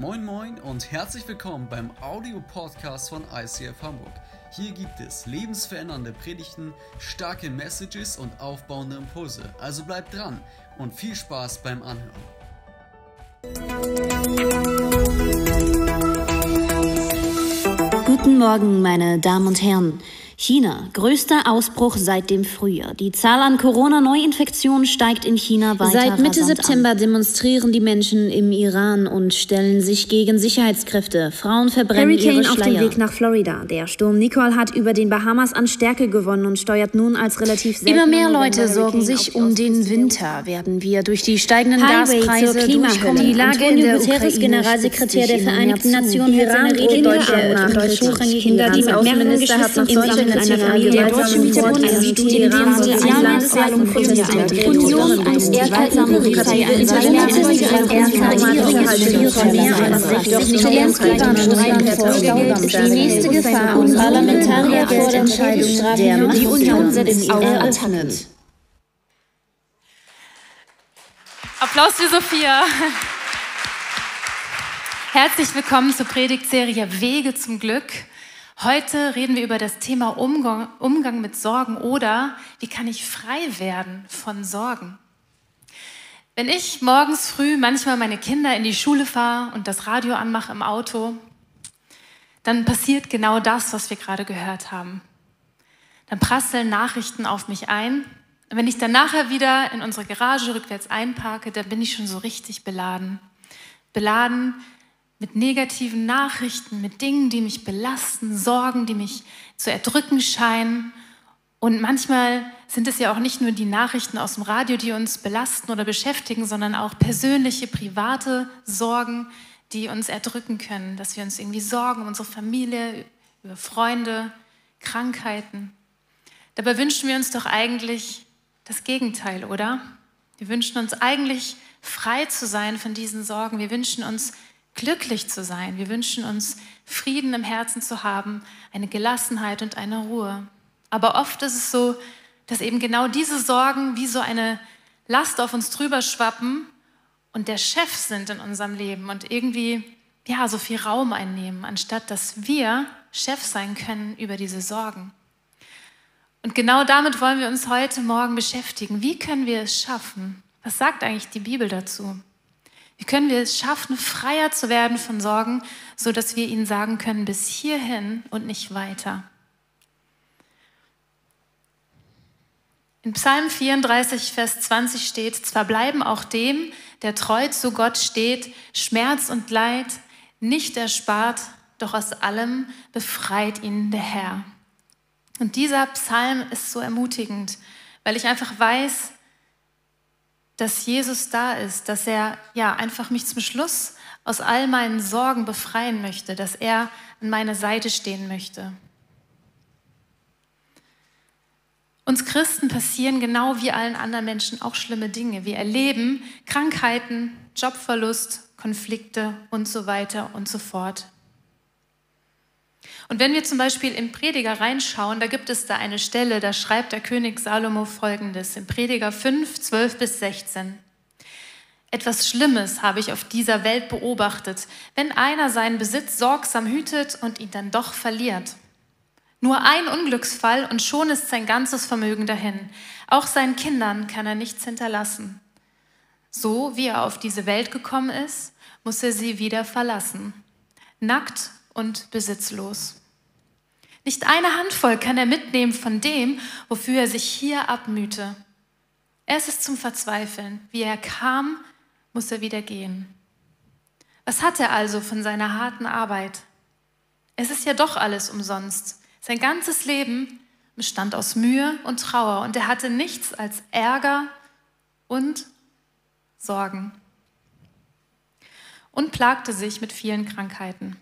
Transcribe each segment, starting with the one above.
Moin Moin und herzlich willkommen beim Audio-Podcast von ICF Hamburg. Hier gibt es lebensverändernde Predigten, starke Messages und aufbauende Impulse. Also bleibt dran und viel Spaß beim Anhören. Guten Morgen, meine Damen und Herren. China, größter Ausbruch seit dem Frühjahr. Die Zahl an Corona-Neuinfektionen steigt in China weiter. Seit Mitte September An. demonstrieren die Menschen im Iran und stellen sich gegen Sicherheitskräfte. Frauen verbrennen Hurricane ihre auf dem Schleier. Weg nach Florida. Der Sturm Nicole hat über den Bahamas an Stärke gewonnen und steuert nun als relativ seltener Immer mehr Leute sorgen sich um den Winter. Werden wir durch die steigenden Highway Gaspreise durchkommen? Die Lage in der Guterres, Ukraine, Generalsekretär der Vereinigten. Nationen, Iran Rede Deutschland Deutschland nach durch hochrangige Kinder, die mit Iran- mehreren Außenminister hat nach in einer Familie Gewalt- deutsche und Hintergrund Studien einer Studie die Iran die soziale Landeszahlung protestiert. Union als gewaltsame Polizei in Die nächste Gefahr und Parlamentarier fordern Scheidungsstrafen. Die Union setzt auf. Applaus für Sophia. Herzlich willkommen zur Predigtserie Wege zum Glück. Heute reden wir über das Thema Umgang, Umgang mit Sorgen oder wie kann ich frei werden von Sorgen. Wenn ich morgens früh manchmal meine Kinder in die Schule fahre und das Radio anmache im Auto, dann passiert genau das, was wir gerade gehört haben. Dann prasseln Nachrichten auf mich ein. Und wenn ich dann nachher wieder in unsere Garage rückwärts einparke, dann bin ich schon so richtig beladen. Beladen mit negativen Nachrichten, mit Dingen, die mich belasten, Sorgen, die mich zu erdrücken scheinen. Und manchmal sind es ja auch nicht nur die Nachrichten aus dem Radio, die uns belasten oder beschäftigen, sondern auch persönliche, private Sorgen, die uns erdrücken können, dass wir uns irgendwie sorgen um unsere Familie, über Freunde, Krankheiten. Dabei wünschen wir uns doch eigentlich das Gegenteil, oder? Wir wünschen uns eigentlich frei zu sein von diesen Sorgen. Wir wünschen uns glücklich zu sein. Wir wünschen uns Frieden im Herzen zu haben, eine Gelassenheit und eine Ruhe. Aber oft ist es so, dass eben genau diese Sorgen wie so eine Last auf uns drüber schwappen und der Chef sind in unserem Leben und irgendwie ja so viel Raum einnehmen, anstatt dass wir Chef sein können über diese Sorgen. Und genau damit wollen wir uns heute Morgen beschäftigen. Wie können wir es schaffen? Was sagt eigentlich die Bibel dazu? Wie können wir es schaffen, freier zu werden von Sorgen, so dass wir ihnen sagen können, bis hierhin und nicht weiter? In Psalm 34, Vers 20 steht, zwar bleiben auch dem, der treu zu Gott steht, Schmerz und Leid nicht erspart, doch aus allem befreit ihn der Herr. Und dieser Psalm ist so ermutigend, weil ich einfach weiß, dass Jesus da ist, dass er ja einfach mich zum Schluss aus all meinen Sorgen befreien möchte, dass er an meiner Seite stehen möchte. Uns Christen passieren genau wie allen anderen Menschen auch schlimme Dinge. Wir erleben Krankheiten, Jobverlust, Konflikte und so weiter und so fort. Und wenn wir zum Beispiel im Prediger reinschauen, da gibt es da eine Stelle, da schreibt der König Salomo folgendes, im Prediger 5, 12 bis 16. Etwas Schlimmes habe ich auf dieser Welt beobachtet, wenn einer seinen Besitz sorgsam hütet und ihn dann doch verliert. Nur ein Unglücksfall und schon ist sein ganzes Vermögen dahin. Auch seinen Kindern kann er nichts hinterlassen. So wie er auf diese Welt gekommen ist, muss er sie wieder verlassen. Nackt und besitzlos. Nicht eine Handvoll kann er mitnehmen von dem, wofür er sich hier abmühte. Es ist zum Verzweifeln. Wie er kam, muss er wieder gehen. Was hat er also von seiner harten Arbeit? Es ist ja doch alles umsonst. Sein ganzes Leben bestand aus Mühe und Trauer und er hatte nichts als Ärger und Sorgen und plagte sich mit vielen Krankheiten.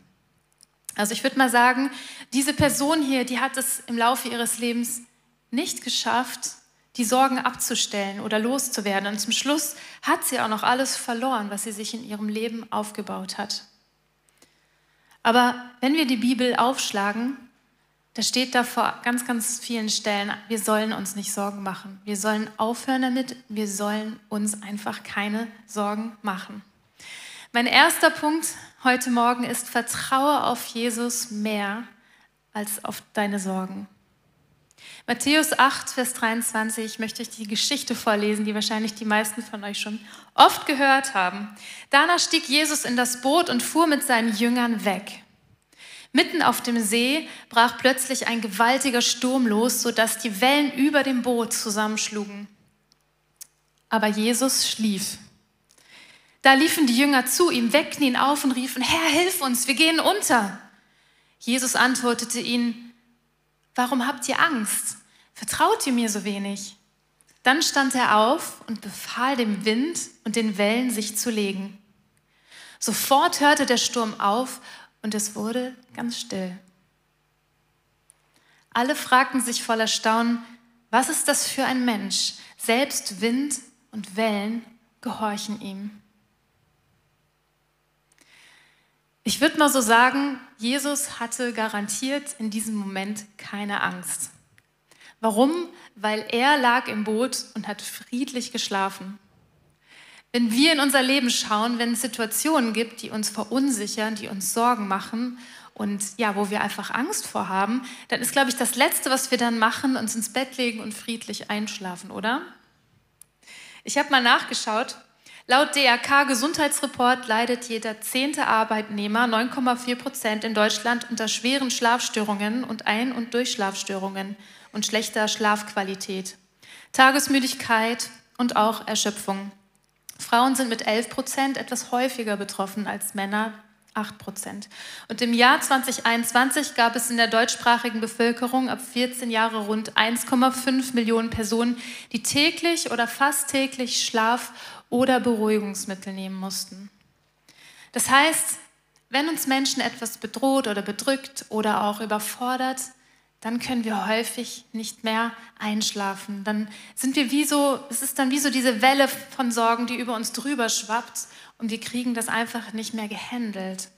Also ich würde mal sagen, diese Person hier, die hat es im Laufe ihres Lebens nicht geschafft, die Sorgen abzustellen oder loszuwerden. Und zum Schluss hat sie auch noch alles verloren, was sie sich in ihrem Leben aufgebaut hat. Aber wenn wir die Bibel aufschlagen, da steht da vor ganz, ganz vielen Stellen, wir sollen uns nicht Sorgen machen. Wir sollen aufhören damit. Wir sollen uns einfach keine Sorgen machen. Mein erster Punkt heute Morgen ist, vertraue auf Jesus mehr als auf deine Sorgen. Matthäus 8, Vers 23 möchte ich die Geschichte vorlesen, die wahrscheinlich die meisten von euch schon oft gehört haben. Danach stieg Jesus in das Boot und fuhr mit seinen Jüngern weg. Mitten auf dem See brach plötzlich ein gewaltiger Sturm los, sodass die Wellen über dem Boot zusammenschlugen. Aber Jesus schlief. Da liefen die Jünger zu ihm, weckten ihn auf und riefen, Herr, hilf uns, wir gehen unter. Jesus antwortete ihnen, warum habt ihr Angst? Vertraut ihr mir so wenig? Dann stand er auf und befahl dem Wind und den Wellen, sich zu legen. Sofort hörte der Sturm auf und es wurde ganz still. Alle fragten sich voller Staunen, was ist das für ein Mensch? Selbst Wind und Wellen gehorchen ihm. Ich würde mal so sagen, Jesus hatte garantiert in diesem Moment keine Angst. Warum? Weil er lag im Boot und hat friedlich geschlafen. Wenn wir in unser Leben schauen, wenn es Situationen gibt, die uns verunsichern, die uns Sorgen machen und ja, wo wir einfach Angst vor haben, dann ist, glaube ich, das Letzte, was wir dann machen, uns ins Bett legen und friedlich einschlafen, oder? Ich habe mal nachgeschaut. Laut DRK Gesundheitsreport leidet jeder zehnte Arbeitnehmer, 9,4 Prozent in Deutschland, unter schweren Schlafstörungen und Ein- und Durchschlafstörungen und schlechter Schlafqualität, Tagesmüdigkeit und auch Erschöpfung. Frauen sind mit 11 Prozent etwas häufiger betroffen als Männer, 8 Prozent. Und im Jahr 2021 gab es in der deutschsprachigen Bevölkerung ab 14 Jahre rund 1,5 Millionen Personen, die täglich oder fast täglich Schlaf- oder Beruhigungsmittel nehmen mussten. Das heißt, wenn uns Menschen etwas bedroht oder bedrückt oder auch überfordert, dann können wir häufig nicht mehr einschlafen. Dann sind wir wie so, es ist dann wie so diese Welle von Sorgen, die über uns drüber schwappt und wir kriegen das einfach nicht mehr gehandelt.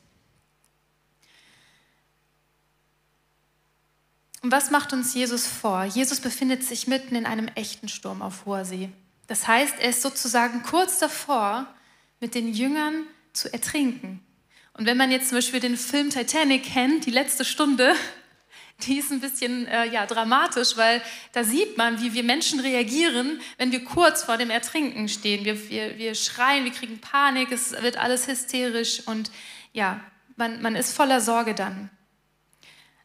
Und was macht uns Jesus vor? Jesus befindet sich mitten in einem echten Sturm auf hoher See. Das heißt, er ist sozusagen kurz davor, mit den Jüngern zu ertrinken. Und wenn man jetzt zum Beispiel den Film Titanic kennt, die letzte Stunde, die ist ein bisschen äh, ja, dramatisch, weil da sieht man, wie wir Menschen reagieren, wenn wir kurz vor dem Ertrinken stehen. Wir, wir, wir schreien, wir kriegen Panik, es wird alles hysterisch und ja, man, man ist voller Sorge dann.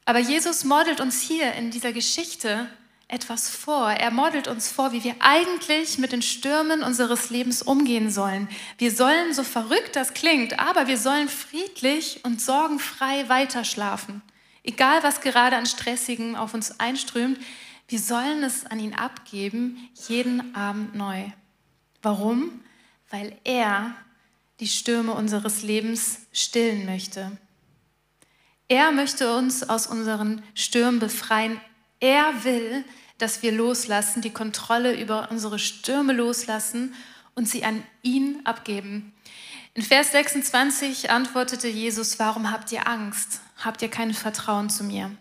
Aber Jesus modelt uns hier in dieser Geschichte etwas vor. Er modelt uns vor, wie wir eigentlich mit den Stürmen unseres Lebens umgehen sollen. Wir sollen, so verrückt das klingt, aber wir sollen friedlich und sorgenfrei weiterschlafen. Egal, was gerade an Stressigen auf uns einströmt, wir sollen es an ihn abgeben, jeden Abend neu. Warum? Weil er die Stürme unseres Lebens stillen möchte. Er möchte uns aus unseren Stürmen befreien. Er will, dass wir loslassen, die Kontrolle über unsere Stürme loslassen und sie an ihn abgeben. In Vers 26 antwortete Jesus, warum habt ihr Angst? Habt ihr kein Vertrauen zu mir?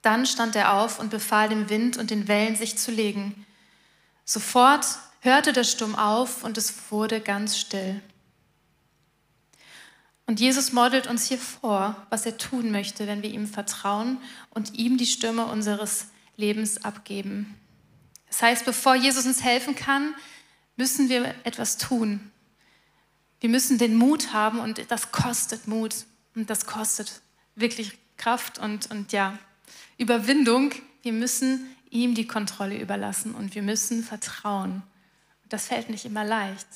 Dann stand er auf und befahl dem Wind und den Wellen, sich zu legen. Sofort hörte der Sturm auf und es wurde ganz still. Und Jesus modelt uns hier vor, was er tun möchte, wenn wir ihm vertrauen und ihm die Stürme unseres Lebens abgeben. Das heißt, bevor Jesus uns helfen kann, müssen wir etwas tun. Wir müssen den Mut haben und das kostet Mut und das kostet wirklich Kraft und, und ja, Überwindung. Wir müssen ihm die Kontrolle überlassen und wir müssen vertrauen. Das fällt nicht immer leicht.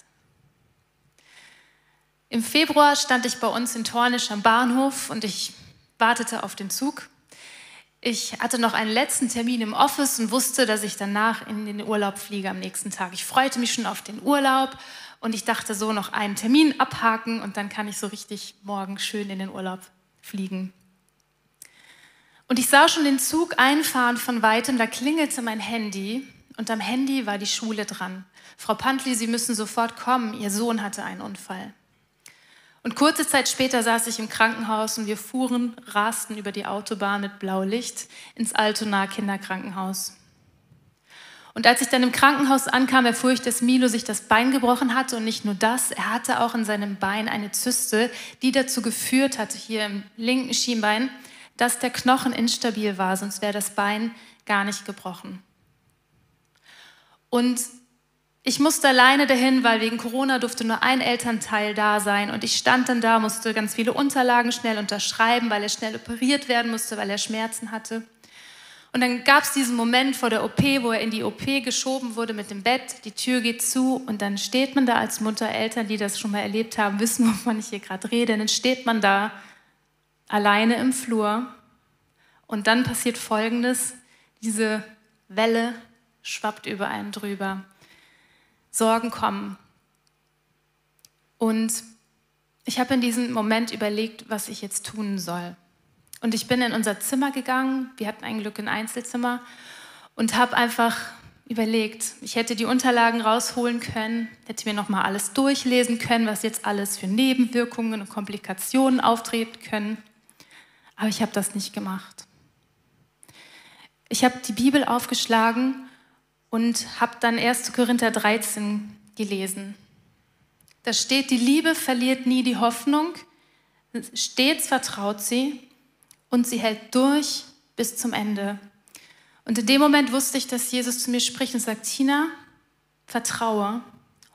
Im Februar stand ich bei uns in Tornisch am Bahnhof und ich wartete auf den Zug. Ich hatte noch einen letzten Termin im Office und wusste, dass ich danach in den Urlaub fliege am nächsten Tag. Ich freute mich schon auf den Urlaub und ich dachte so noch einen Termin abhaken und dann kann ich so richtig morgen schön in den Urlaub fliegen. Und ich sah schon den Zug einfahren von weitem, da klingelte mein Handy und am Handy war die Schule dran. Frau Pantli, Sie müssen sofort kommen, Ihr Sohn hatte einen Unfall. Und kurze Zeit später saß ich im Krankenhaus und wir fuhren, rasten über die Autobahn mit Blaulicht ins Altona Kinderkrankenhaus. Und als ich dann im Krankenhaus ankam, erfuhr ich, dass Milo sich das Bein gebrochen hatte und nicht nur das, er hatte auch in seinem Bein eine Zyste, die dazu geführt hatte, hier im linken Schienbein, dass der Knochen instabil war, sonst wäre das Bein gar nicht gebrochen. Und ich musste alleine dahin, weil wegen Corona durfte nur ein Elternteil da sein. Und ich stand dann da, musste ganz viele Unterlagen schnell unterschreiben, weil er schnell operiert werden musste, weil er Schmerzen hatte. Und dann gab es diesen Moment vor der OP, wo er in die OP geschoben wurde mit dem Bett, die Tür geht zu und dann steht man da als Mutter, Eltern, die das schon mal erlebt haben, wissen, wovon ich hier gerade rede. Und dann steht man da alleine im Flur und dann passiert Folgendes, diese Welle schwappt über einen drüber. Sorgen kommen. Und ich habe in diesem Moment überlegt, was ich jetzt tun soll. Und ich bin in unser Zimmer gegangen. Wir hatten ein Glück ein Einzelzimmer und habe einfach überlegt, ich hätte die Unterlagen rausholen können, hätte mir noch mal alles durchlesen können, was jetzt alles für Nebenwirkungen und Komplikationen auftreten können. Aber ich habe das nicht gemacht. Ich habe die Bibel aufgeschlagen und habe dann 1. Korinther 13 gelesen. Da steht, die Liebe verliert nie die Hoffnung, stets vertraut sie und sie hält durch bis zum Ende. Und in dem Moment wusste ich, dass Jesus zu mir spricht und sagt, Tina, vertraue,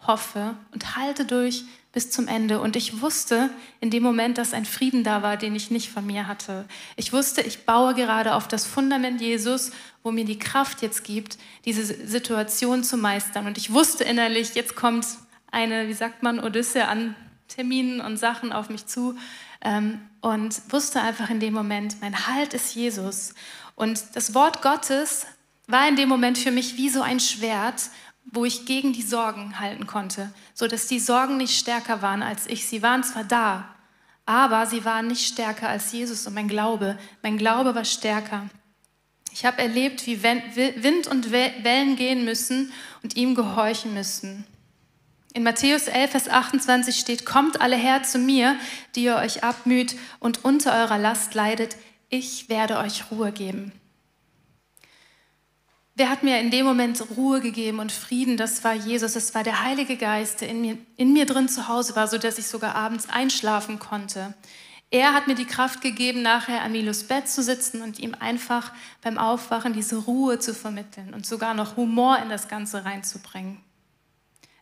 hoffe und halte durch bis zum Ende. Und ich wusste in dem Moment, dass ein Frieden da war, den ich nicht von mir hatte. Ich wusste, ich baue gerade auf das Fundament Jesus, wo mir die Kraft jetzt gibt, diese Situation zu meistern. Und ich wusste innerlich, jetzt kommt eine, wie sagt man, Odyssee an Terminen und Sachen auf mich zu. Ähm, und wusste einfach in dem Moment, mein Halt ist Jesus. Und das Wort Gottes war in dem Moment für mich wie so ein Schwert, wo ich gegen die Sorgen halten konnte, so dass die Sorgen nicht stärker waren als ich. Sie waren zwar da, aber sie waren nicht stärker als Jesus und mein Glaube. Mein Glaube war stärker. Ich habe erlebt, wie Wind und Wellen gehen müssen und ihm gehorchen müssen. In Matthäus 11, Vers 28 steht, Kommt alle her zu mir, die ihr euch abmüht und unter eurer Last leidet, ich werde euch Ruhe geben. Wer hat mir in dem Moment Ruhe gegeben und Frieden? Das war Jesus, das war der Heilige Geist, der in mir, in mir drin zu Hause war, sodass ich sogar abends einschlafen konnte. Er hat mir die Kraft gegeben, nachher an Milos Bett zu sitzen und ihm einfach beim Aufwachen diese Ruhe zu vermitteln und sogar noch Humor in das Ganze reinzubringen.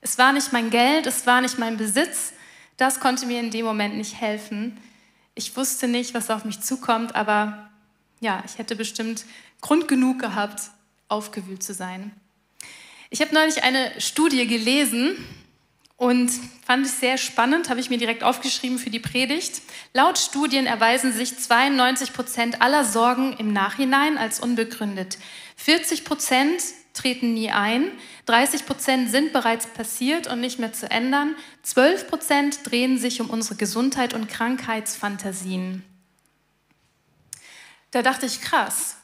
Es war nicht mein Geld, es war nicht mein Besitz, das konnte mir in dem Moment nicht helfen. Ich wusste nicht, was auf mich zukommt, aber ja, ich hätte bestimmt Grund genug gehabt, aufgewühlt zu sein. Ich habe neulich eine Studie gelesen und fand es sehr spannend, habe ich mir direkt aufgeschrieben für die Predigt. Laut Studien erweisen sich 92 Prozent aller Sorgen im Nachhinein als unbegründet. 40 Prozent treten nie ein, 30 Prozent sind bereits passiert und nicht mehr zu ändern, 12 Prozent drehen sich um unsere Gesundheit und Krankheitsfantasien. Da dachte ich, krass,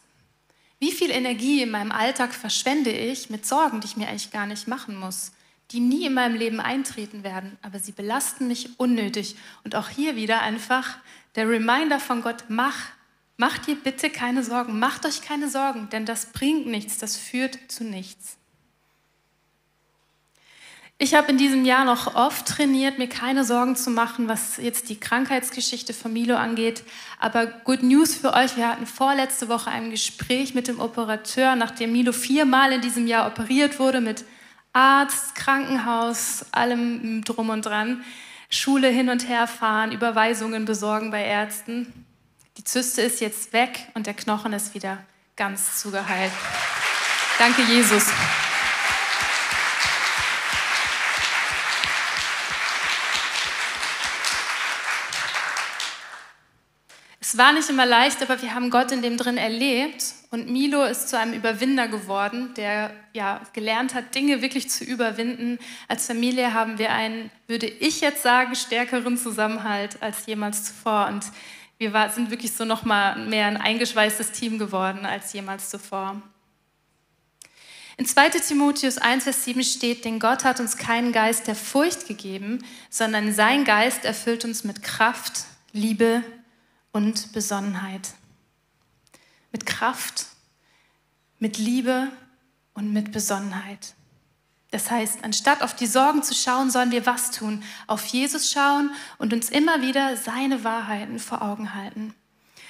wie viel Energie in meinem Alltag verschwende ich mit Sorgen, die ich mir eigentlich gar nicht machen muss, die nie in meinem Leben eintreten werden, aber sie belasten mich unnötig. Und auch hier wieder einfach der Reminder von Gott, mach, mach dir bitte keine Sorgen, macht euch keine Sorgen, denn das bringt nichts, das führt zu nichts. Ich habe in diesem Jahr noch oft trainiert, mir keine Sorgen zu machen, was jetzt die Krankheitsgeschichte von Milo angeht. Aber good news für euch, wir hatten vorletzte Woche ein Gespräch mit dem Operateur, nachdem Milo viermal in diesem Jahr operiert wurde mit Arzt, Krankenhaus, allem drum und dran. Schule hin und her fahren, Überweisungen besorgen bei Ärzten. Die Zyste ist jetzt weg und der Knochen ist wieder ganz zugeheilt. Danke, Jesus. Es war nicht immer leicht, aber wir haben Gott in dem drin erlebt. Und Milo ist zu einem Überwinder geworden, der ja gelernt hat, Dinge wirklich zu überwinden. Als Familie haben wir einen, würde ich jetzt sagen, stärkeren Zusammenhalt als jemals zuvor. Und wir war, sind wirklich so noch mal mehr ein eingeschweißtes Team geworden als jemals zuvor. In 2 Timotheus 1, Vers 7 steht, denn Gott hat uns keinen Geist der Furcht gegeben, sondern sein Geist erfüllt uns mit Kraft, Liebe und Besonnenheit. Mit Kraft, mit Liebe und mit Besonnenheit. Das heißt, anstatt auf die Sorgen zu schauen, sollen wir was tun? Auf Jesus schauen und uns immer wieder seine Wahrheiten vor Augen halten.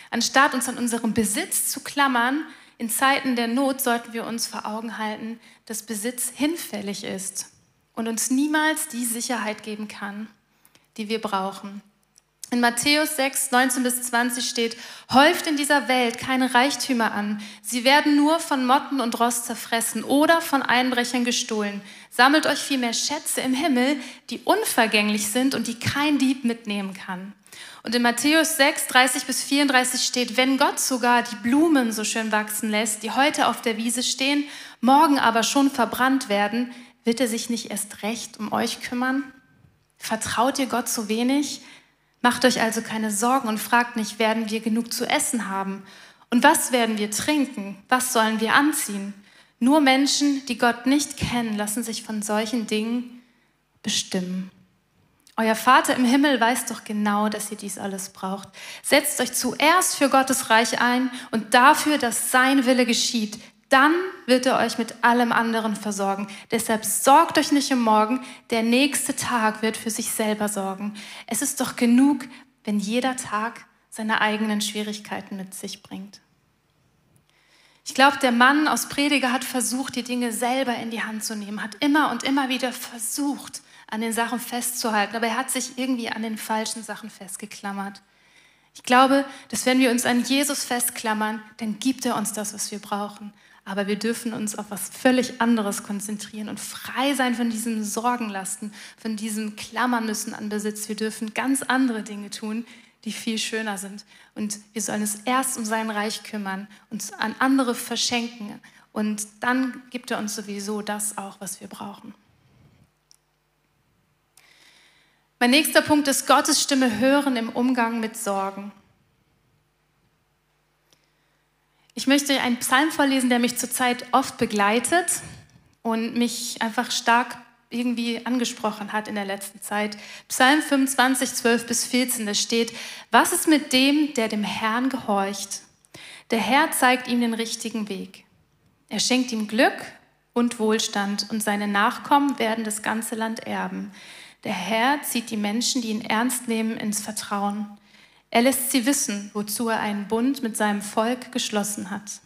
Anstatt uns an unserem Besitz zu klammern, in Zeiten der Not sollten wir uns vor Augen halten, dass Besitz hinfällig ist und uns niemals die Sicherheit geben kann, die wir brauchen. In Matthäus 6, 19 bis 20 steht, häuft in dieser Welt keine Reichtümer an. Sie werden nur von Motten und Rost zerfressen oder von Einbrechern gestohlen. Sammelt euch vielmehr Schätze im Himmel, die unvergänglich sind und die kein Dieb mitnehmen kann. Und in Matthäus 6, 30 bis 34 steht, wenn Gott sogar die Blumen so schön wachsen lässt, die heute auf der Wiese stehen, morgen aber schon verbrannt werden, wird er sich nicht erst recht um euch kümmern? Vertraut ihr Gott so wenig? Macht euch also keine Sorgen und fragt nicht, werden wir genug zu essen haben? Und was werden wir trinken? Was sollen wir anziehen? Nur Menschen, die Gott nicht kennen, lassen sich von solchen Dingen bestimmen. Euer Vater im Himmel weiß doch genau, dass ihr dies alles braucht. Setzt euch zuerst für Gottes Reich ein und dafür, dass sein Wille geschieht. Dann wird er euch mit allem anderen versorgen. Deshalb sorgt euch nicht um morgen, der nächste Tag wird für sich selber sorgen. Es ist doch genug, wenn jeder Tag seine eigenen Schwierigkeiten mit sich bringt. Ich glaube, der Mann aus Prediger hat versucht, die Dinge selber in die Hand zu nehmen, hat immer und immer wieder versucht, an den Sachen festzuhalten, aber er hat sich irgendwie an den falschen Sachen festgeklammert. Ich glaube, dass wenn wir uns an Jesus festklammern, dann gibt er uns das, was wir brauchen aber wir dürfen uns auf was völlig anderes konzentrieren und frei sein von diesem Sorgenlasten, von diesem Klammern müssen an Besitz. Wir dürfen ganz andere Dinge tun, die viel schöner sind. Und wir sollen es erst um sein Reich kümmern, uns an andere verschenken. Und dann gibt er uns sowieso das auch, was wir brauchen. Mein nächster Punkt ist Gottes Stimme hören im Umgang mit Sorgen. Ich möchte einen Psalm vorlesen, der mich zurzeit oft begleitet und mich einfach stark irgendwie angesprochen hat in der letzten Zeit. Psalm 25, 12 bis 14, da steht, was ist mit dem, der dem Herrn gehorcht? Der Herr zeigt ihm den richtigen Weg. Er schenkt ihm Glück und Wohlstand und seine Nachkommen werden das ganze Land erben. Der Herr zieht die Menschen, die ihn ernst nehmen, ins Vertrauen. Er lässt sie wissen, wozu er einen Bund mit seinem Volk geschlossen hat.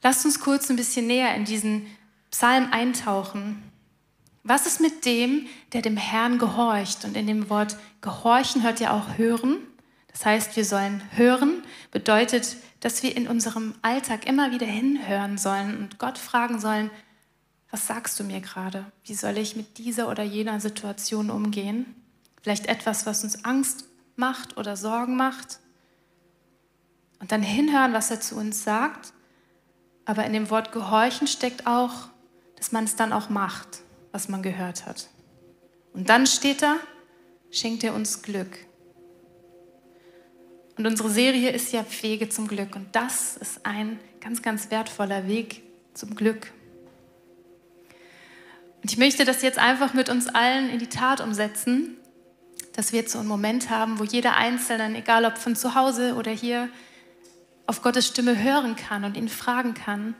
Lasst uns kurz ein bisschen näher in diesen Psalm eintauchen. Was ist mit dem, der dem Herrn gehorcht? Und in dem Wort gehorchen hört ja auch hören. Das heißt, wir sollen hören, bedeutet, dass wir in unserem Alltag immer wieder hinhören sollen und Gott fragen sollen, was sagst du mir gerade? Wie soll ich mit dieser oder jener Situation umgehen? Vielleicht etwas, was uns Angst macht oder Sorgen macht. Und dann hinhören, was er zu uns sagt. Aber in dem Wort gehorchen steckt auch, dass man es dann auch macht, was man gehört hat. Und dann steht da, schenkt er uns Glück. Und unsere Serie ist ja Wege zum Glück. Und das ist ein ganz, ganz wertvoller Weg zum Glück. Und ich möchte das jetzt einfach mit uns allen in die Tat umsetzen dass wir jetzt so einen Moment haben, wo jeder Einzelne, egal ob von zu Hause oder hier, auf Gottes Stimme hören kann und ihn fragen kann.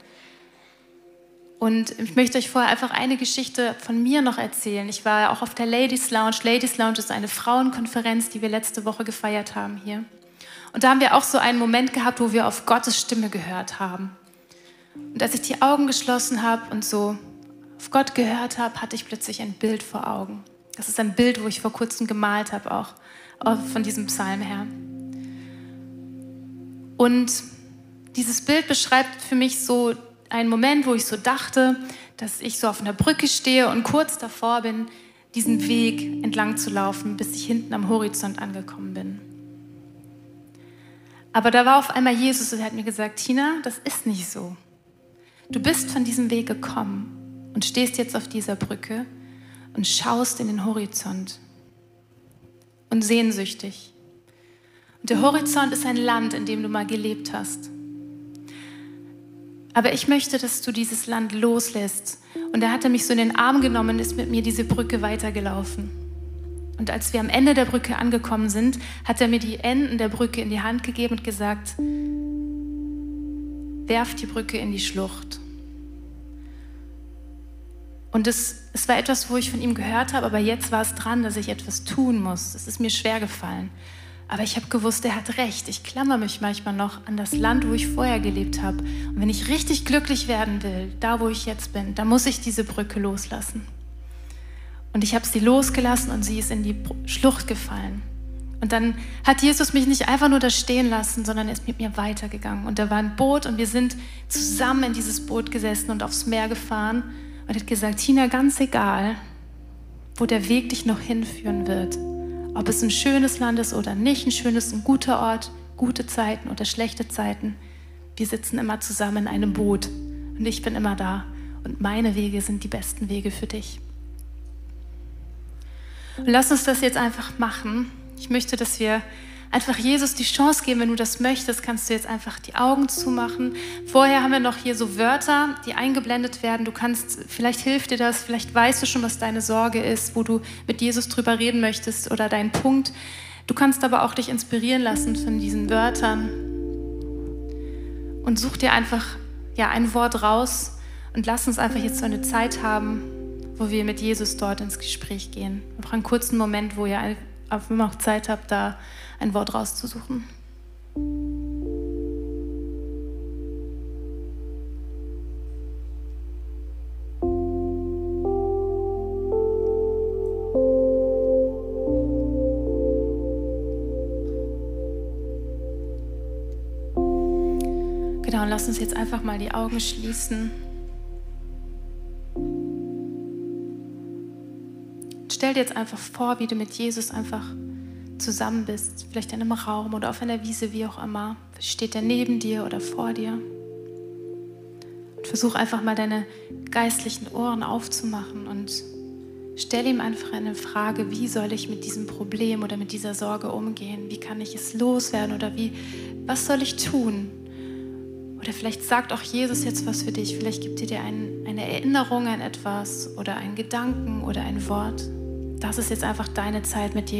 Und ich möchte euch vorher einfach eine Geschichte von mir noch erzählen. Ich war auch auf der Ladies Lounge. Ladies Lounge ist eine Frauenkonferenz, die wir letzte Woche gefeiert haben hier. Und da haben wir auch so einen Moment gehabt, wo wir auf Gottes Stimme gehört haben. Und als ich die Augen geschlossen habe und so auf Gott gehört habe, hatte ich plötzlich ein Bild vor Augen. Das ist ein Bild, wo ich vor kurzem gemalt habe, auch, von diesem Psalm her. Und dieses Bild beschreibt für mich so einen Moment, wo ich so dachte, dass ich so auf einer Brücke stehe und kurz davor bin, diesen Weg entlang zu laufen, bis ich hinten am Horizont angekommen bin. Aber da war auf einmal Jesus und er hat mir gesagt, Tina, das ist nicht so. Du bist von diesem Weg gekommen und stehst jetzt auf dieser Brücke und schaust in den Horizont und sehnsüchtig. Und der Horizont ist ein Land, in dem du mal gelebt hast. Aber ich möchte, dass du dieses Land loslässt. Und er hatte mich so in den Arm genommen und ist mit mir diese Brücke weitergelaufen. Und als wir am Ende der Brücke angekommen sind, hat er mir die Enden der Brücke in die Hand gegeben und gesagt, werf die Brücke in die Schlucht. Und es, es war etwas, wo ich von ihm gehört habe, aber jetzt war es dran, dass ich etwas tun muss. Es ist mir schwer gefallen. Aber ich habe gewusst, er hat recht. Ich klammer mich manchmal noch an das Land, wo ich vorher gelebt habe. Und wenn ich richtig glücklich werden will, da wo ich jetzt bin, dann muss ich diese Brücke loslassen. Und ich habe sie losgelassen und sie ist in die Schlucht gefallen. Und dann hat Jesus mich nicht einfach nur da stehen lassen, sondern er ist mit mir weitergegangen. Und da war ein Boot und wir sind zusammen in dieses Boot gesessen und aufs Meer gefahren und hat gesagt, Tina, ganz egal, wo der Weg dich noch hinführen wird, ob es ein schönes Land ist oder nicht ein schönes, ein guter Ort, gute Zeiten oder schlechte Zeiten. Wir sitzen immer zusammen in einem Boot und ich bin immer da und meine Wege sind die besten Wege für dich. Und lass uns das jetzt einfach machen. Ich möchte, dass wir einfach Jesus die Chance geben, wenn du das möchtest, kannst du jetzt einfach die Augen zumachen. Vorher haben wir noch hier so Wörter, die eingeblendet werden. Du kannst, vielleicht hilft dir das, vielleicht weißt du schon, was deine Sorge ist, wo du mit Jesus drüber reden möchtest oder dein Punkt. Du kannst aber auch dich inspirieren lassen von diesen Wörtern und such dir einfach ja ein Wort raus und lass uns einfach jetzt so eine Zeit haben, wo wir mit Jesus dort ins Gespräch gehen. Einfach einen kurzen Moment, wo ihr auf immer noch Zeit habt, da ein Wort rauszusuchen. Genau, lass uns jetzt einfach mal die Augen schließen. Stell dir jetzt einfach vor, wie du mit Jesus einfach zusammen bist, vielleicht in einem Raum oder auf einer Wiese, wie auch immer. Steht er neben dir oder vor dir? Und versuch einfach mal deine geistlichen Ohren aufzumachen und stell ihm einfach eine Frage, wie soll ich mit diesem Problem oder mit dieser Sorge umgehen? Wie kann ich es loswerden oder wie, was soll ich tun? Oder vielleicht sagt auch Jesus jetzt was für dich. Vielleicht gibt er dir ein, eine Erinnerung an etwas oder einen Gedanken oder ein Wort. Das ist jetzt einfach deine Zeit mit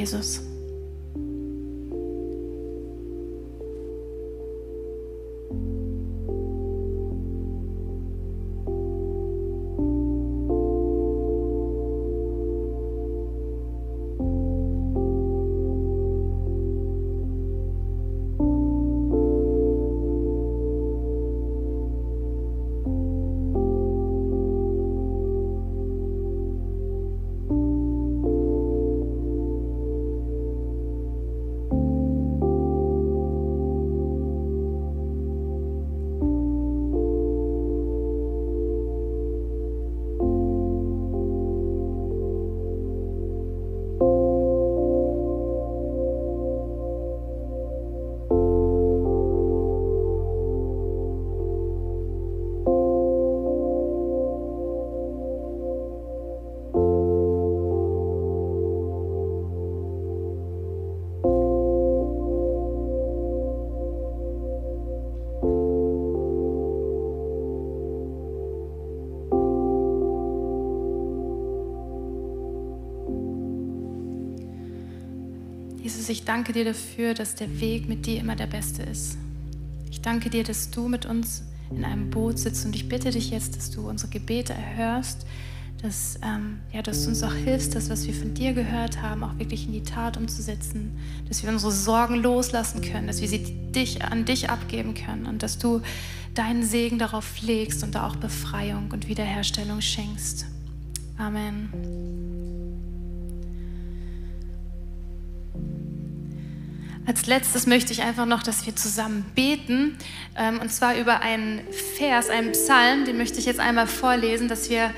Jesus. ich danke dir dafür, dass der Weg mit dir immer der beste ist. Ich danke dir, dass du mit uns in einem Boot sitzt und ich bitte dich jetzt, dass du unsere Gebete erhörst, dass, ähm, ja, dass du uns auch hilfst, das, was wir von dir gehört haben, auch wirklich in die Tat umzusetzen, dass wir unsere Sorgen loslassen können, dass wir sie dich, an dich abgeben können und dass du deinen Segen darauf legst und da auch Befreiung und Wiederherstellung schenkst. Amen. Als letztes möchte ich einfach noch, dass wir zusammen beten, ähm, und zwar über einen Vers, einen Psalm, den möchte ich jetzt einmal vorlesen, dass wir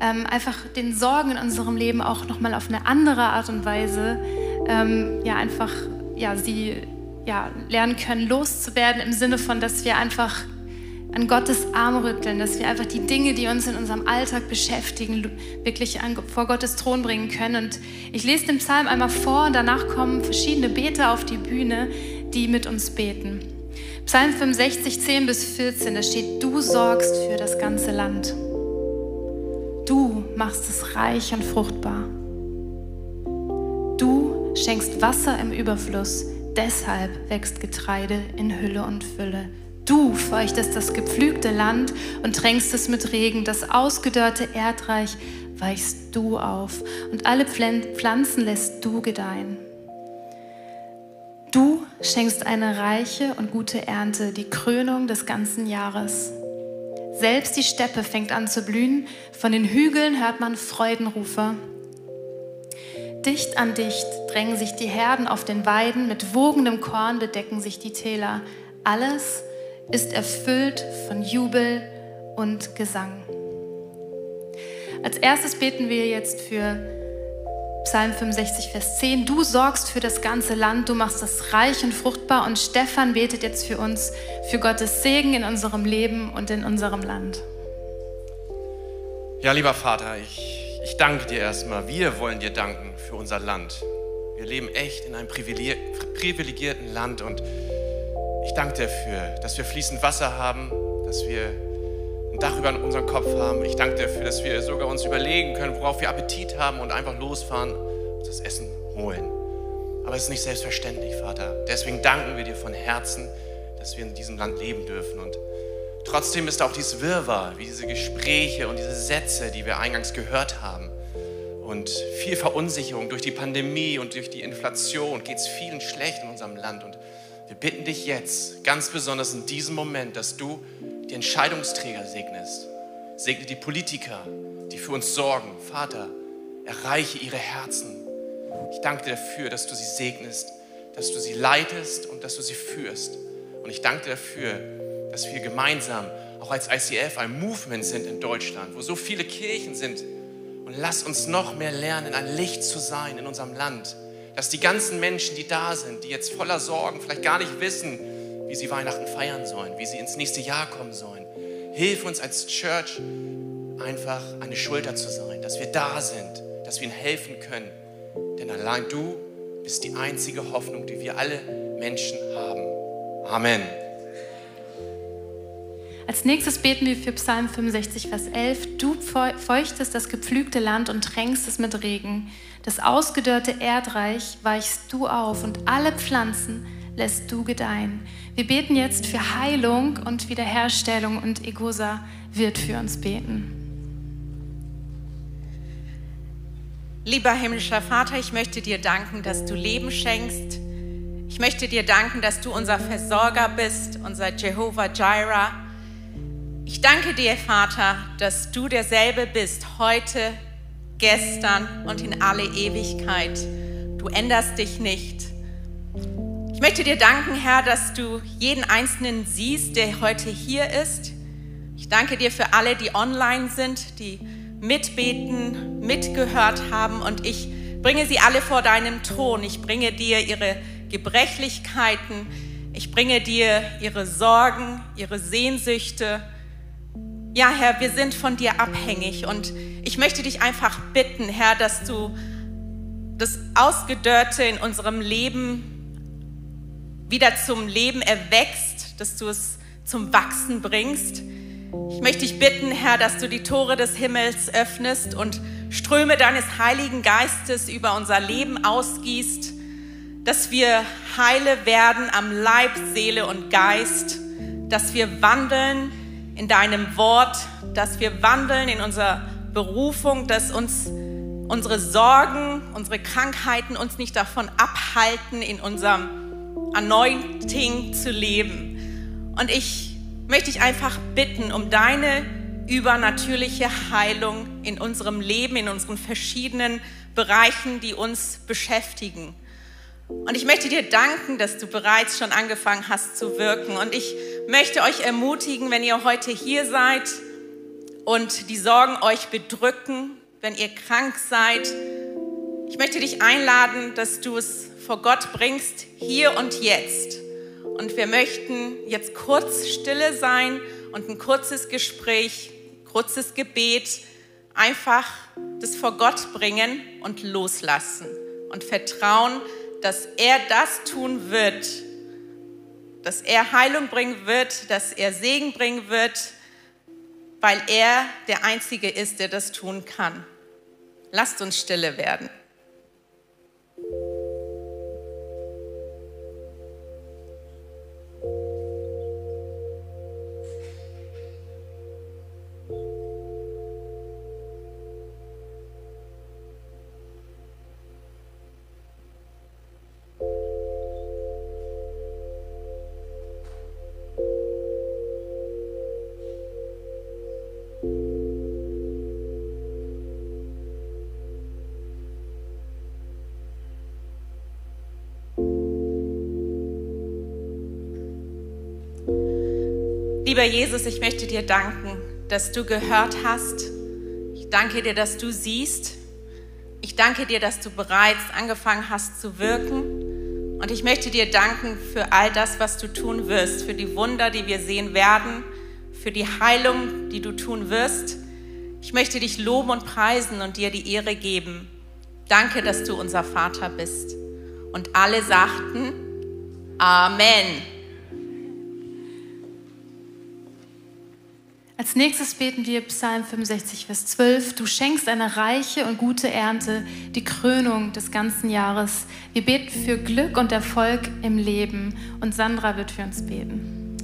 ähm, einfach den Sorgen in unserem Leben auch nochmal auf eine andere Art und Weise, ähm, ja, einfach, ja, sie ja, lernen können, loszuwerden, im Sinne von, dass wir einfach an Gottes Arm rütteln, dass wir einfach die Dinge, die uns in unserem Alltag beschäftigen, wirklich an, vor Gottes Thron bringen können. Und ich lese den Psalm einmal vor und danach kommen verschiedene Beter auf die Bühne, die mit uns beten. Psalm 65, 10 bis 14, da steht, du sorgst für das ganze Land. Du machst es reich und fruchtbar. Du schenkst Wasser im Überfluss, deshalb wächst Getreide in Hülle und Fülle. Du feuchtest das gepflügte Land und tränkst es mit Regen. Das ausgedörrte Erdreich weichst du auf und alle Pflanzen lässt du gedeihen. Du schenkst eine reiche und gute Ernte, die Krönung des ganzen Jahres. Selbst die Steppe fängt an zu blühen, von den Hügeln hört man Freudenrufe. Dicht an dicht drängen sich die Herden auf den Weiden, mit wogendem Korn bedecken sich die Täler. Alles ist erfüllt von Jubel und Gesang. Als erstes beten wir jetzt für Psalm 65, Vers 10. Du sorgst für das ganze Land, du machst es reich und fruchtbar. Und Stefan betet jetzt für uns, für Gottes Segen in unserem Leben und in unserem Land. Ja, lieber Vater, ich, ich danke dir erstmal. Wir wollen dir danken für unser Land. Wir leben echt in einem privilegierten Land und ich danke dir dafür, dass wir fließend Wasser haben, dass wir ein Dach über unseren Kopf haben. Ich danke dir dafür, dass wir sogar uns überlegen können, worauf wir Appetit haben und einfach losfahren und das Essen holen. Aber es ist nicht selbstverständlich, Vater. Deswegen danken wir dir von Herzen, dass wir in diesem Land leben dürfen. Und trotzdem ist auch dieses Wirrwarr, wie diese Gespräche und diese Sätze, die wir eingangs gehört haben. Und viel Verunsicherung durch die Pandemie und durch die Inflation geht es vielen schlecht in unserem Land. Und wir bitten dich jetzt, ganz besonders in diesem Moment, dass du die Entscheidungsträger segnest. Segne die Politiker, die für uns sorgen. Vater, erreiche ihre Herzen. Ich danke dir dafür, dass du sie segnest, dass du sie leitest und dass du sie führst. Und ich danke dir dafür, dass wir gemeinsam auch als ICF ein Movement sind in Deutschland, wo so viele Kirchen sind. Und lass uns noch mehr lernen, ein Licht zu sein in unserem Land. Dass die ganzen Menschen, die da sind, die jetzt voller Sorgen vielleicht gar nicht wissen, wie sie Weihnachten feiern sollen, wie sie ins nächste Jahr kommen sollen. Hilf uns als Church einfach eine Schulter zu sein, dass wir da sind, dass wir ihnen helfen können. Denn allein du bist die einzige Hoffnung, die wir alle Menschen haben. Amen. Als nächstes beten wir für Psalm 65, Vers 11. Du feuchtest das gepflügte Land und tränkst es mit Regen. Das ausgedörrte Erdreich weichst du auf und alle Pflanzen lässt du gedeihen. Wir beten jetzt für Heilung und Wiederherstellung und Egosa wird für uns beten. Lieber himmlischer Vater, ich möchte dir danken, dass du Leben schenkst. Ich möchte dir danken, dass du unser Versorger bist, unser Jehovah Jireh. Ich danke dir, Vater, dass du derselbe bist, heute, gestern und in alle Ewigkeit. Du änderst dich nicht. Ich möchte dir danken, Herr, dass du jeden Einzelnen siehst, der heute hier ist. Ich danke dir für alle, die online sind, die mitbeten, mitgehört haben und ich bringe sie alle vor deinem Thron. Ich bringe dir ihre Gebrechlichkeiten, ich bringe dir ihre Sorgen, ihre Sehnsüchte. Ja, Herr, wir sind von dir abhängig und ich möchte dich einfach bitten, Herr, dass du das Ausgedörrte in unserem Leben wieder zum Leben erwächst, dass du es zum Wachsen bringst. Ich möchte dich bitten, Herr, dass du die Tore des Himmels öffnest und Ströme deines Heiligen Geistes über unser Leben ausgießt, dass wir heile werden am Leib, Seele und Geist, dass wir wandeln in deinem Wort, dass wir wandeln in unserer Berufung, dass uns unsere Sorgen, unsere Krankheiten uns nicht davon abhalten, in unserem Anointing zu leben. Und ich möchte dich einfach bitten um deine übernatürliche Heilung in unserem Leben, in unseren verschiedenen Bereichen, die uns beschäftigen. Und ich möchte dir danken, dass du bereits schon angefangen hast zu wirken. Und ich möchte euch ermutigen, wenn ihr heute hier seid und die Sorgen euch bedrücken, wenn ihr krank seid, ich möchte dich einladen, dass du es vor Gott bringst, hier und jetzt. Und wir möchten jetzt kurz stille sein und ein kurzes Gespräch, kurzes Gebet, einfach das vor Gott bringen und loslassen und vertrauen, dass er das tun wird, dass er Heilung bringen wird, dass er Segen bringen wird, weil er der Einzige ist, der das tun kann. Lasst uns stille werden. Lieber Jesus, ich möchte dir danken, dass du gehört hast. Ich danke dir, dass du siehst. Ich danke dir, dass du bereits angefangen hast zu wirken. Und ich möchte dir danken für all das, was du tun wirst, für die Wunder, die wir sehen werden, für die Heilung, die du tun wirst. Ich möchte dich loben und preisen und dir die Ehre geben. Danke, dass du unser Vater bist. Und alle sagten Amen. Als nächstes beten wir Psalm 65, Vers 12. Du schenkst eine reiche und gute Ernte, die Krönung des ganzen Jahres. Wir beten für Glück und Erfolg im Leben und Sandra wird für uns beten.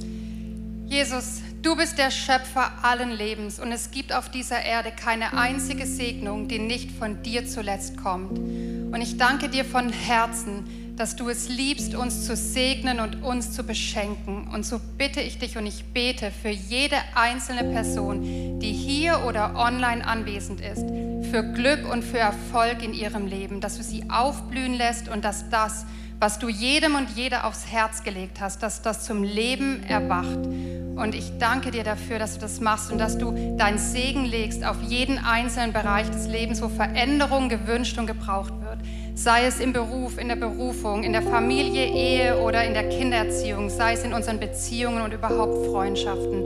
Jesus, du bist der Schöpfer allen Lebens und es gibt auf dieser Erde keine einzige Segnung, die nicht von dir zuletzt kommt. Und ich danke dir von Herzen, dass du es liebst, uns zu segnen und uns zu beschenken. Und so bitte ich dich und ich bete für jede einzelne Person, die hier oder online anwesend ist, für Glück und für Erfolg in ihrem Leben, dass du sie aufblühen lässt und dass das, was du jedem und jeder aufs Herz gelegt hast, dass das zum Leben erwacht. Und ich danke dir dafür, dass du das machst und dass du deinen Segen legst auf jeden einzelnen Bereich des Lebens, wo Veränderung gewünscht und gebraucht wird. Sei es im Beruf, in der Berufung, in der Familie, Ehe oder in der Kindererziehung, sei es in unseren Beziehungen und überhaupt Freundschaften.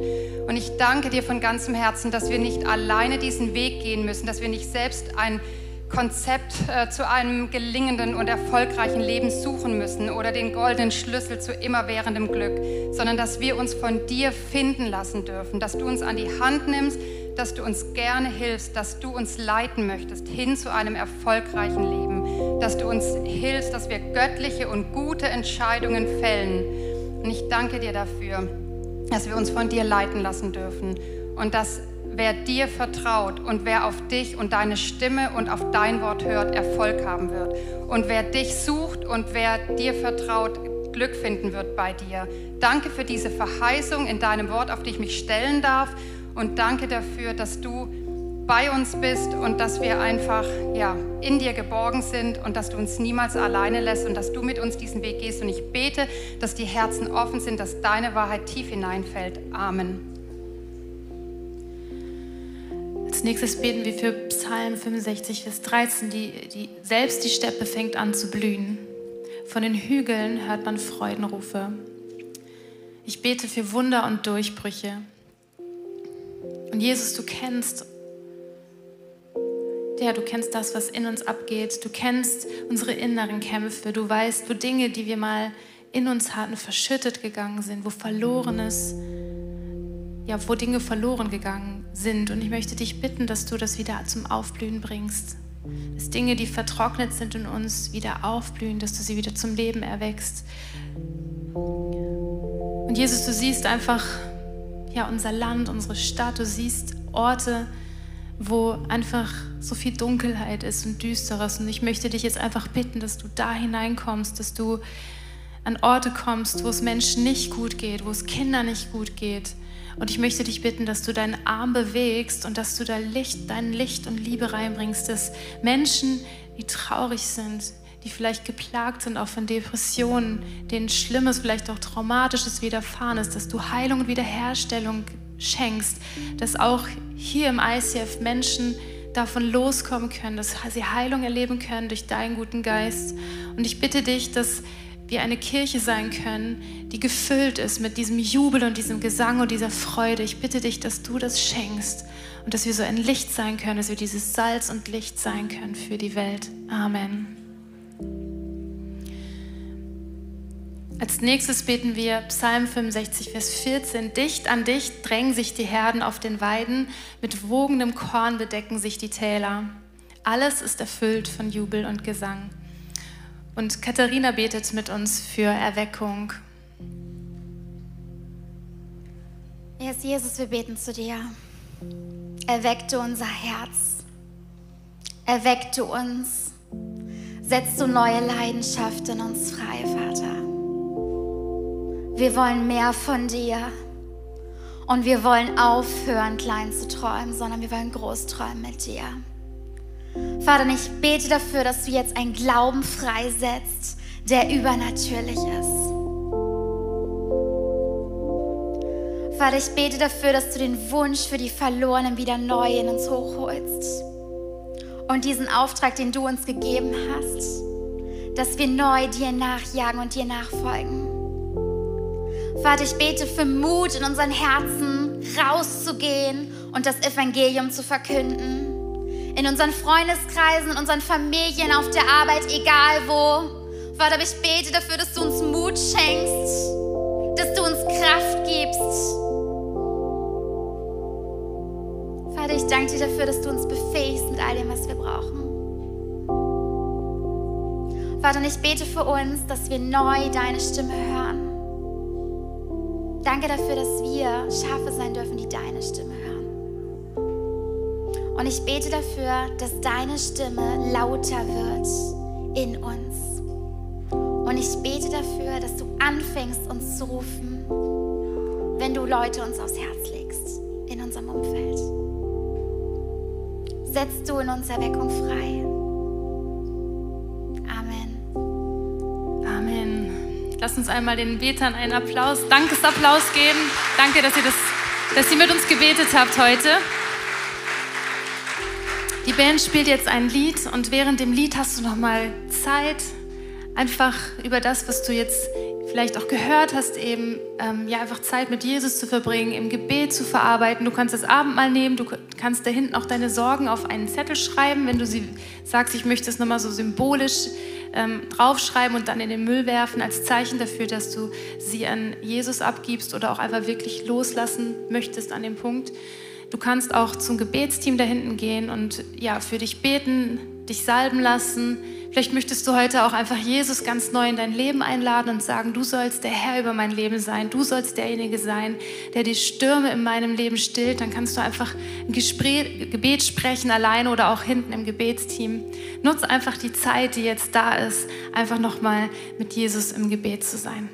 Und ich danke dir von ganzem Herzen, dass wir nicht alleine diesen Weg gehen müssen, dass wir nicht selbst ein Konzept äh, zu einem gelingenden und erfolgreichen Leben suchen müssen oder den goldenen Schlüssel zu immerwährendem Glück, sondern dass wir uns von dir finden lassen dürfen, dass du uns an die Hand nimmst, dass du uns gerne hilfst, dass du uns leiten möchtest hin zu einem erfolgreichen Leben, dass du uns hilfst, dass wir göttliche und gute Entscheidungen fällen. Und ich danke dir dafür, dass wir uns von dir leiten lassen dürfen und dass wer dir vertraut und wer auf dich und deine Stimme und auf dein Wort hört, Erfolg haben wird. Und wer dich sucht und wer dir vertraut, Glück finden wird bei dir. Danke für diese Verheißung in deinem Wort, auf die ich mich stellen darf. Und danke dafür, dass du bei uns bist und dass wir einfach ja, in dir geborgen sind und dass du uns niemals alleine lässt und dass du mit uns diesen Weg gehst. Und ich bete, dass die Herzen offen sind, dass deine Wahrheit tief hineinfällt. Amen. Als nächstes beten wir für Psalm 65, Vers 13. Die, die, selbst die Steppe fängt an zu blühen. Von den Hügeln hört man Freudenrufe. Ich bete für Wunder und Durchbrüche. Und Jesus, du kennst, ja, du kennst das, was in uns abgeht. Du kennst unsere inneren Kämpfe. Du weißt, wo Dinge, die wir mal in uns hatten, verschüttet gegangen sind, wo Verlorenes, ja, wo Dinge verloren gegangen sind. Und ich möchte dich bitten, dass du das wieder zum Aufblühen bringst. Dass Dinge, die vertrocknet sind in uns, wieder aufblühen, dass du sie wieder zum Leben erwächst. Und Jesus, du siehst einfach ja, unser Land, unsere Stadt, du siehst Orte, wo einfach so viel Dunkelheit ist und Düsteres. Und ich möchte dich jetzt einfach bitten, dass du da hineinkommst, dass du an Orte kommst, wo es Menschen nicht gut geht, wo es Kindern nicht gut geht, und ich möchte dich bitten, dass du deinen Arm bewegst und dass du da Licht, dein Licht und Liebe reinbringst, dass Menschen, die traurig sind, die vielleicht geplagt sind, auch von Depressionen, denen Schlimmes, vielleicht auch Traumatisches widerfahren ist, dass du Heilung und Wiederherstellung schenkst, dass auch hier im ICF Menschen davon loskommen können, dass sie Heilung erleben können durch deinen guten Geist. Und ich bitte dich, dass wir eine Kirche sein können, die gefüllt ist mit diesem Jubel und diesem Gesang und dieser Freude. Ich bitte dich, dass du das schenkst und dass wir so ein Licht sein können, dass wir dieses Salz und Licht sein können für die Welt. Amen. Als nächstes beten wir Psalm 65, Vers 14. Dicht an dich drängen sich die Herden auf den Weiden, mit wogendem Korn bedecken sich die Täler. Alles ist erfüllt von Jubel und Gesang. Und Katharina betet mit uns für Erweckung. Yes, Jesus, wir beten zu dir. Erweck du unser Herz. Erweck du uns. Setz du neue Leidenschaft in uns frei, Vater. Wir wollen mehr von dir. Und wir wollen aufhören, klein zu träumen, sondern wir wollen groß träumen mit dir. Vater, ich bete dafür, dass du jetzt einen Glauben freisetzt, der übernatürlich ist. Vater, ich bete dafür, dass du den Wunsch für die Verlorenen wieder neu in uns hochholst. Und diesen Auftrag, den du uns gegeben hast, dass wir neu dir nachjagen und dir nachfolgen. Vater, ich bete für Mut in unseren Herzen, rauszugehen und das Evangelium zu verkünden. In unseren Freundeskreisen, in unseren Familien, auf der Arbeit, egal wo. Vater, ich bete dafür, dass du uns Mut schenkst, dass du uns Kraft gibst. Vater, ich danke dir dafür, dass du uns befähigst mit all dem, was wir brauchen. Vater, ich bete für uns, dass wir neu deine Stimme hören. Danke dafür, dass wir Schafe sein dürfen, die deine Stimme hören. Und ich bete dafür, dass deine Stimme lauter wird in uns. Und ich bete dafür, dass du anfängst, uns zu rufen, wenn du Leute uns aufs Herz legst in unserem Umfeld. Setzt du in uns Erweckung frei. Lass uns einmal den Betern einen Applaus, Dankesapplaus geben. Danke, dass ihr, das, dass ihr mit uns gebetet habt heute. Die Band spielt jetzt ein Lied und während dem Lied hast du noch mal Zeit, einfach über das, was du jetzt vielleicht auch gehört hast, eben ähm, ja einfach Zeit mit Jesus zu verbringen, im Gebet zu verarbeiten. Du kannst das Abendmahl nehmen, du kannst da hinten auch deine Sorgen auf einen Zettel schreiben, wenn du sie sagst, ich möchte es nochmal so symbolisch ähm, draufschreiben und dann in den Müll werfen als Zeichen dafür, dass du sie an Jesus abgibst oder auch einfach wirklich loslassen möchtest an dem Punkt. Du kannst auch zum Gebetsteam da hinten gehen und ja, für dich beten, dich salben lassen. Vielleicht möchtest du heute auch einfach Jesus ganz neu in dein Leben einladen und sagen, du sollst der Herr über mein Leben sein, du sollst derjenige sein, der die Stürme in meinem Leben stillt. Dann kannst du einfach ein Gespräch, Gebet sprechen, alleine oder auch hinten im Gebetsteam. Nutz einfach die Zeit, die jetzt da ist, einfach nochmal mit Jesus im Gebet zu sein.